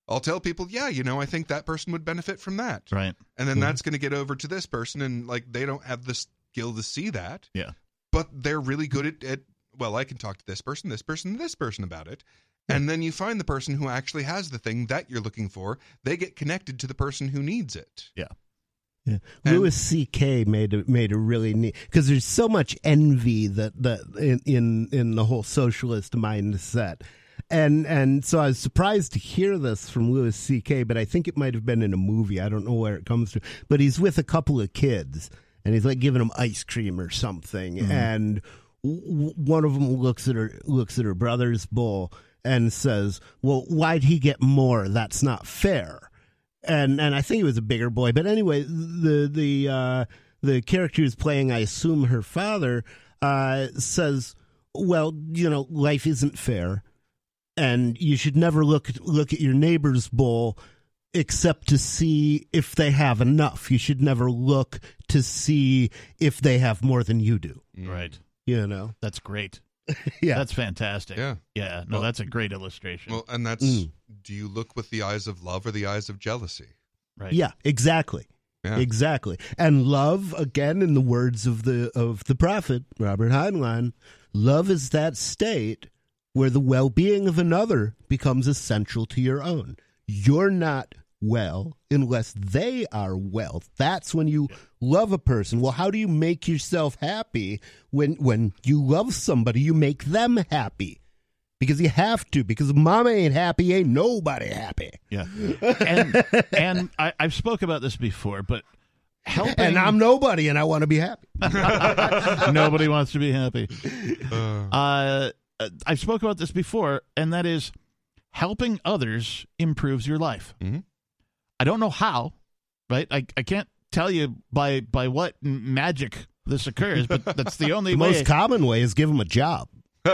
I'll tell people, yeah, you know, I think that person would benefit from that.
Right.
And then
Mhm.
that's going to get over to this person and like they don't have the skill to see that.
Yeah.
But they're really good at, at well, I can talk to this person, this person, this person about it. And then you find the person who actually has the thing that you're looking for. They get connected to the person who needs it.
Yeah.
And-
Louis C.K. made a made a really neat because there's so much envy that that in, in in the whole socialist mindset, and and so I was surprised to hear this from Louis C.K. But I think it might have been in a movie. I don't know where it comes from. But he's with a couple of kids, and he's like giving them ice cream or something, mm-hmm. and w- one of them looks at her looks at her brother's bowl and says, "Well, why'd he get more? That's not fair." And and I think he was a bigger boy. But anyway, the the uh, the character who's playing, I assume her father, uh, says, "Well, you know, life isn't fair, and you should never look look at your neighbor's bowl." Except to see if they have enough. You should never look to see if they have more than you do.
Right.
You know?
That's great.
Yeah.
That's fantastic.
Yeah.
Yeah. No,
Well-
that's a great illustration.
Well, and that's
Mm.
do you look with the eyes of love or the eyes of jealousy?
right.
Yeah, exactly.
Yeah.
Exactly. And love, again, in the words of the of the prophet Robert Heinlein, love is that state where the well being of another becomes essential to your own. You're not well unless they are well. That's when you love a person. Well, how do you make yourself happy when when you love somebody? You make them happy. Because you have to, because if mama ain't happy, ain't nobody happy.
Yeah. And and I, I've spoke about this before, but helping
And I'm nobody and I want to be happy.
nobody wants to be happy.
Uh,
Uh, I've spoke about this before, and that is helping others improves your life.
Mhm.
I don't know how, right? I, I can't tell you by by what magic this occurs, but that's the only
The
way.
most common way is give them a job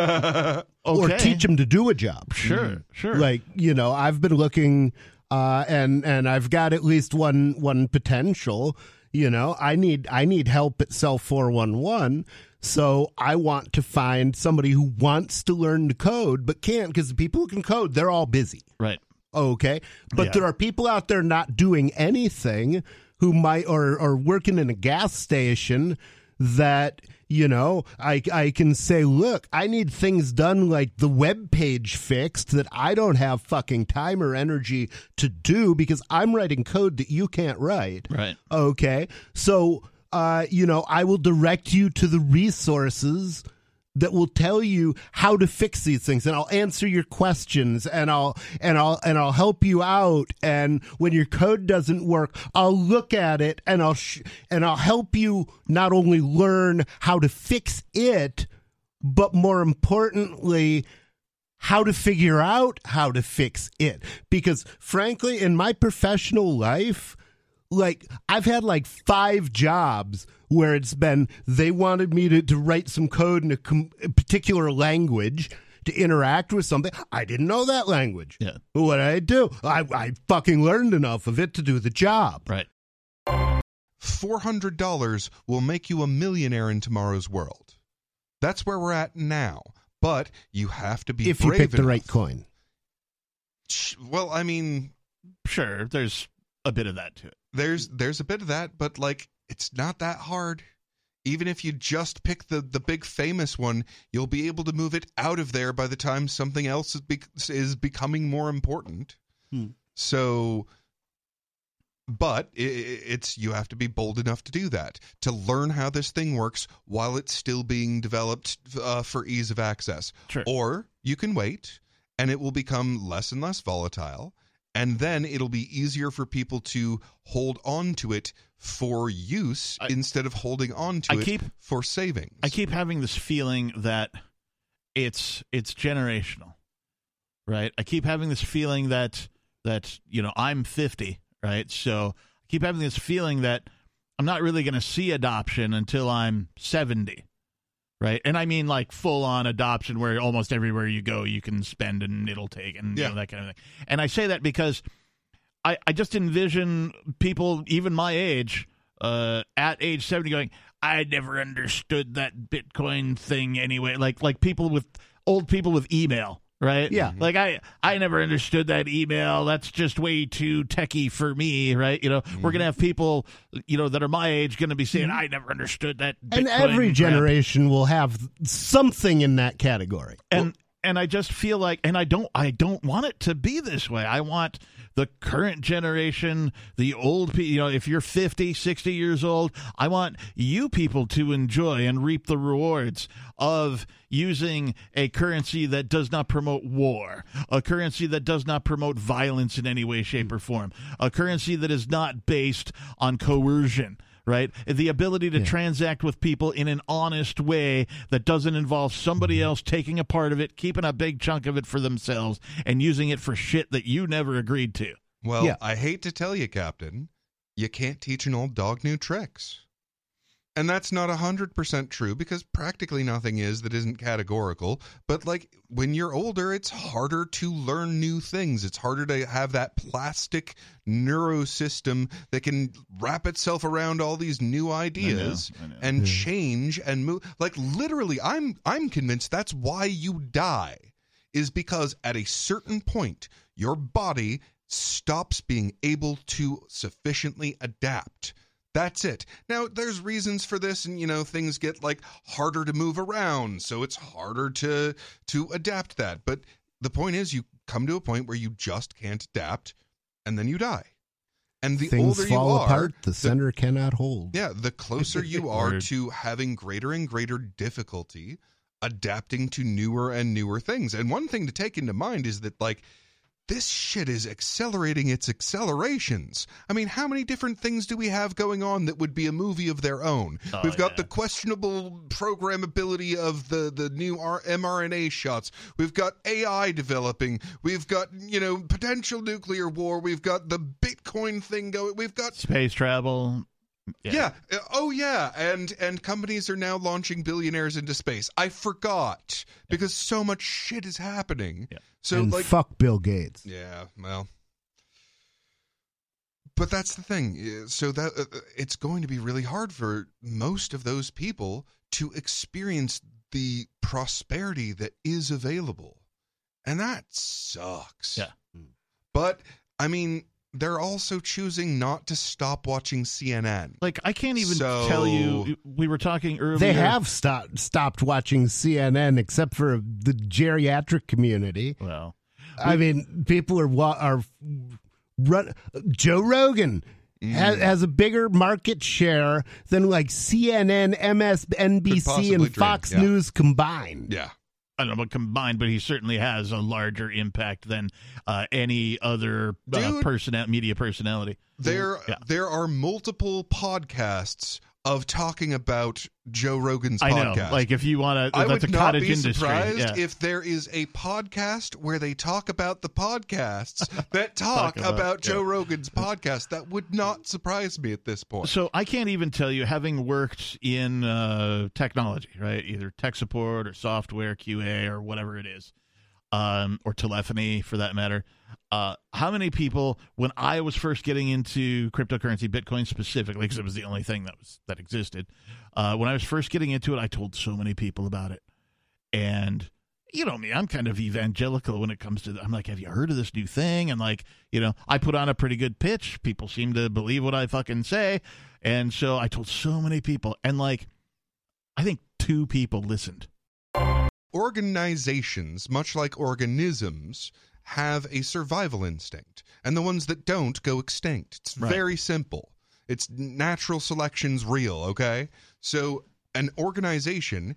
or teach them to do a job.
Sure, sure.
Like you know, I've been looking, uh, and and I've got at least one one potential. You know, I need I need help at Cell Four One One. So I want to find somebody who wants to learn to code but can't because the people who can code they're all busy.
right.
Okay. But
Yeah.
there are people out there not doing anything who might or or working in a gas station that you know I I can say look I need things done like the web page fixed that I don't have fucking time or energy to do because I'm writing code that you can't write
Right.
okay so uh you know I will direct you to the resources that will tell you how to fix these things. And I'll answer your questions and I'll and I'll and I'll help you out. And when your code doesn't work I'll look at it and I'll sh- and I'll help you not only learn how to fix it but more importantly how to figure out how to fix it. Because frankly in my professional life like I've had like five jobs where it's been they wanted me to, to write some code in a, com- a particular language to interact with something. I didn't know that language.
Yeah.
What did I do? I, I fucking learned enough of it to do the job.
Right.
$400 will make you a millionaire in tomorrow's world. That's where we're at now. But you have to be
If you
brave
pick the right coin.
Well, I mean,
Sure. There's a bit of that to it.
There's there's a bit of that, but like it's not that hard. Even if you just pick the the big famous one, you'll be able to move it out of there by the time something else is bec is becoming more important.
Hmm.
So but it's you have to be bold enough to do that to learn how this thing works while it's still being developed uh, for ease of access
Sure.
or you can wait and it will become less and less volatile and then it'll be easier for people to hold on to it for use
I-
instead of holding on to
I
it
keep-
for savings.
I keep having this feeling that it's it's generational, right? I keep having this feeling that that you know I'm 50, right? So I keep having this feeling that I'm not really going to see adoption until I'm 70, right? And I mean like full on adoption, where almost everywhere you go you can spend and it'll take and you know, that kind of thing. And I say that because I I just envision people even my age uh, at age 70 going, I never understood that Bitcoin thing anyway. Like like people with old people with email, right?
Yeah.
Like I I never understood that email. That's just way too techie for me, right? You know,
Mm-hmm.
we're gonna have people, you know, that are my age going to be saying, "I never understood that."
and
Bitcoin
every
crap."
generation will have something in that category.
and and I just feel like, and I don't I don't want it to be this way. I want the current generation, the old people, you know, if you're 50, 60 years old, I want you people to enjoy and reap the rewards of using a currency that does not promote war, a currency that does not promote violence in any way, shape, or form, a currency that is not based on coercion. Right, the ability to transact with people in an honest way that doesn't involve somebody mm-hmm. else taking a part of it, keeping a big chunk of it for themselves, and using it for shit that you never agreed to.
Well,
Yeah.
I hate to tell you, Captain, you can't teach an old dog new tricks. And that's not 100% true because practically nothing is that isn't categorical. But, like, when you're older, it's harder to learn new things. It's harder to have that plastic neurosystem that can wrap itself around all these new ideas
I know.
and change and move. Like, literally, I'm, I'm convinced that's why you die, is because at a certain point, your body stops being able to sufficiently adapt. That's it. Now, there's reasons for this, and you know, things get like harder to move around, so it's harder to to adapt that. But the point is, you come to a point where you just can't adapt, and then you die. And the
Things
older
fall
you are,
apart. The center cannot hold.
yeah, the closer you are to having greater and greater difficulty adapting to newer and newer things. And one thing to take into mind is that, like, this shit is accelerating its accelerations. I mean, how many different things do we have going on that would be a movie of their own?
Oh,
We've got
yeah.
the questionable programmability of the, the new R- mRNA shots. We've got AI developing. We've got, you know, potential nuclear war. We've got the Bitcoin thing going. We've got
Space travel.
Yeah. Uh, Oh yeah. And and companies are now launching billionaires into space. I forgot because so much shit is happening.
Yeah.
So
and
like
fuck Bill Gates.
yeah, well. But that's the thing. uh, So that uh, uh, it's going to be really hard for most of those people to experience the prosperity that is available. And that sucks.
Yeah.
But I mean, they're also choosing not to stop watching CNN.
Like I can't even
So-
tell you. We were talking earlier.
They have stopped stopped watching CNN except for the geriatric community.
Well,
I mean, people are are run. Joe Rogan has,
Mm.
has a bigger market share than like CNN,
Could
MSNBC,
possibly
and
dream,
Fox
yeah.
News combined.
Yeah.
I don't know about combined, but he certainly has a larger impact than uh, any other uh,
Dude.
person, media personality.
There
Yeah.
there are multiple podcasts of talking about Joe Rogan's
I know.
podcast.
Like if you want to,
I would not be
industry.
surprised
yeah.
if there is a podcast where they talk about the podcasts that talk,
Talk about-
about, Joe
yeah.
Rogan's podcast. That would not surprise me at this point.
So I can't even tell you, having worked in uh, technology, right? Either tech support or software QA or whatever it is, um, or telephony for that matter. Uh, how many people, when I was first getting into cryptocurrency, Bitcoin specifically, because it was the only thing that was that existed, uh, when I was first getting into it, I told so many people about it, and you know me, I'm kind of evangelical when it comes to. I'm like, have you heard of this new thing? And like, you know, I put on a pretty good pitch. People seem to believe what I fucking say, and so I told so many people, and like, I think two people listened.
Organizations, much like organisms, have a survival instinct, and the ones that don't go extinct. It's
Right.
very simple. It's natural selection's real, okay? So, an organization,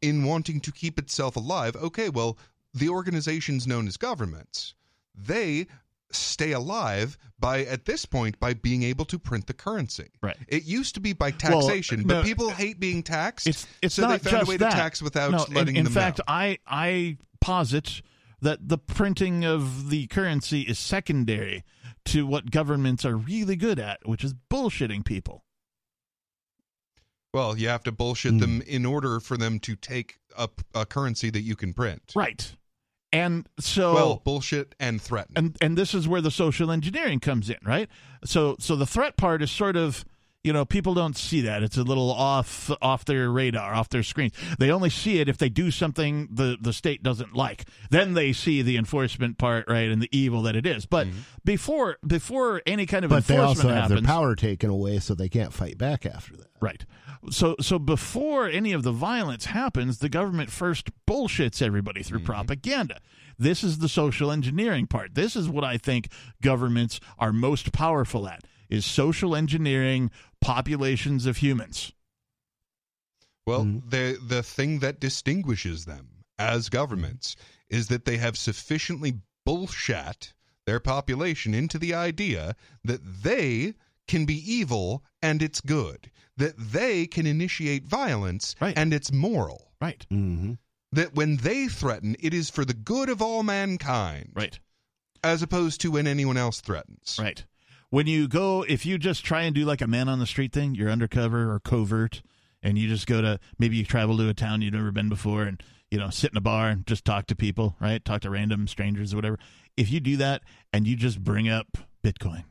in wanting to keep itself alive, okay, well, the organizations known as governments, they stay alive by at this point by being able to print the currency.
Right.
It used to be by
Well,
taxation,
no,
but people hate being taxed.
It's it's
so
not
they found
just
a way
that.
to tax without
no, in-
letting
in,
them
fact,
know.
I I posit that the printing of the currency is secondary to what governments are really good at, which is bullshitting people.
Well, you have to bullshit
Hmm.
them in order for them to take a, a currency that you can print.
Right. And so
Well, bullshit and threaten.
and and this is where the social engineering comes in, right? So so the threat part is sort of you know people don't see that it's a little off off their radar off their screens they only see it if they do something the the state doesn't like then they see the enforcement part right and the evil that it is but mm-hmm. before before any kind of
But they also have
happens
their power taken away, so they can't fight back after that.
Right. So so before any of the violence happens, the government first bullshits everybody through mm-hmm. propaganda. This is the social engineering part. This is what I think governments are most powerful at is social engineering populations of humans.
Well,
Mhm.
the the thing that distinguishes them as governments is that they have sufficiently bullshat their population into the idea that they can be evil and it's good, that they can initiate violence
Right.
and it's moral,
Right.
Mm-hmm.
that when they threaten, it is for the good of all mankind,
Right.
as opposed to when anyone else threatens.
Right. When you go, if you just try and do like a man on the street thing, you're undercover or covert, and you just go to maybe you travel to a town you've never been before and, you know, sit in a bar and just talk to people, right? Talk to random strangers or whatever. If you do that and you just bring up Bitcoin,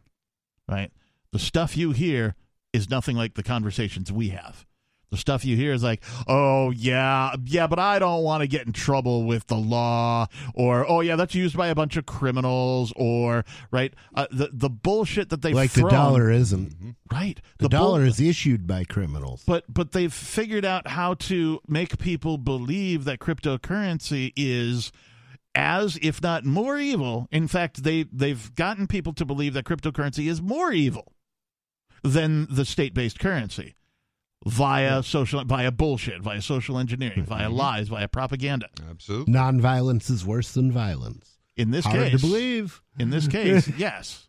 right? The stuff you hear is nothing like the conversations we have. The stuff you hear is like, oh, yeah, yeah, but I don't want to get in trouble with the law, or, oh, yeah, that's used by a bunch of criminals, or, right? Uh, the, the bullshit that they've
Like the dollar isn't.
Right.
The,
bull-
dollar is issued by criminals.
but but they've figured out how to make people believe that cryptocurrency is as if not more evil in fact they they've gotten people to believe that cryptocurrency is more evil than the state-based currency via social via bullshit via social engineering via lies via propaganda.
Absolutely.
Nonviolence is worse than violence.
in this
Hard
case.
to believe,
in this case yes.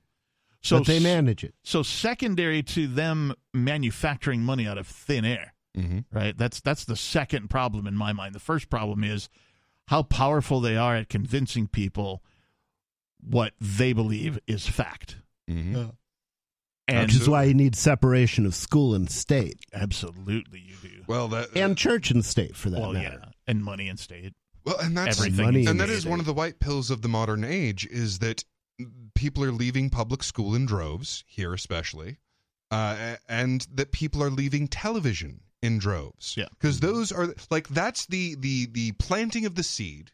So
but they manage it.
so secondary to them manufacturing money out of thin air
hmm
right? That's that's the second problem in my mind. The first problem is how powerful they are at convincing people what they believe is fact.
Hmm
and
Which is why you need separation of school and state,
absolutely you do
Well, that
and church and state, for that
well
matter.
yeah and money and state
Well, and that's
everything
Money
is
and that
state.
is one of the white pills of the modern age is that people are leaving public school in droves here especially uh, and that people are leaving television in droves
Yeah.
because those are like that's the the the planting of the seed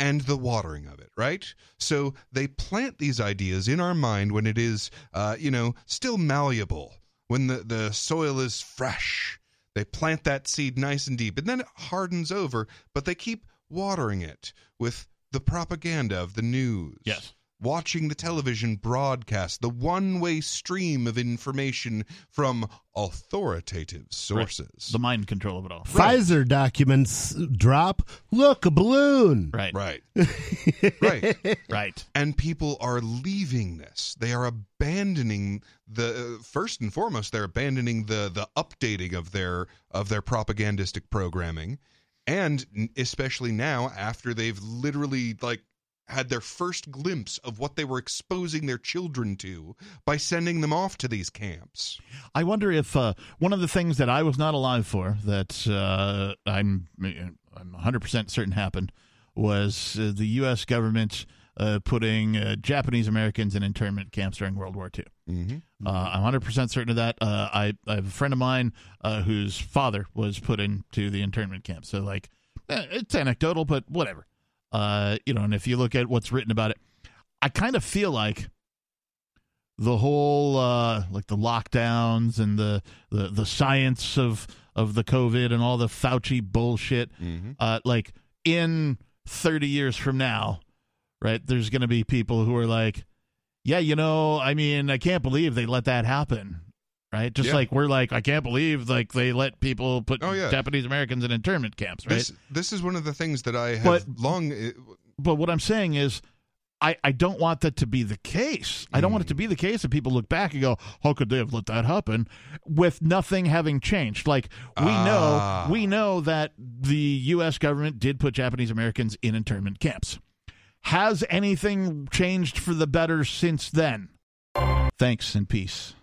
and the watering of it right? So they plant these ideas in our mind when it is uh, you know still malleable when the the soil is fresh. They plant that seed nice and deep and then it hardens over but they keep watering it with the propaganda of the news.
Yes
watching the television broadcast, the one way stream of information from authoritative sources.
the mind control of it all
Pfizer documents drop. Look, a balloon.
right
Right. right.
right
And people are leaving this. They are abandoning the uh, first and foremost they're abandoning the the updating of their of their propagandistic programming and especially now after they've literally like had their first glimpse of what they were exposing their children to by sending them off to these camps.
I wonder if uh, one of the things that I was not alive for that uh, I'm I'm 100 percent certain happened was uh, the U.S. government uh, putting uh, Japanese Americans in internment camps during World War II.
Mm-hmm.
Uh, I'm 100 percent certain of that. Uh, I, I have a friend of mine uh, whose father was put into the internment camp. So like, eh, it's anecdotal, but whatever. Uh, you know, and if you look at what's written about it, I kind of feel like the whole uh, like the lockdowns and the, the the science of of the COVID and all the Fauci bullshit.
Mm-hmm.
Uh, like in 30 years from now, right? There's going to be people who are like, yeah, you know, I mean, I can't believe they let that happen. Right, just
Yeah.
like we're like, I can't believe like they let people put
Oh, yeah.
Japanese Americans in internment camps, right?
This this is one of the things that I have
But-
long uh,
but what I'm saying is, I, I don't want that to be the case. I don't want it to be the case that people look back and go, "How could they have let that happen?" With nothing having changed. Like we
Ah.
know, we know that the U.S. government did put Japanese Americans in internment camps. Has anything changed for the better since then? Thanks and peace.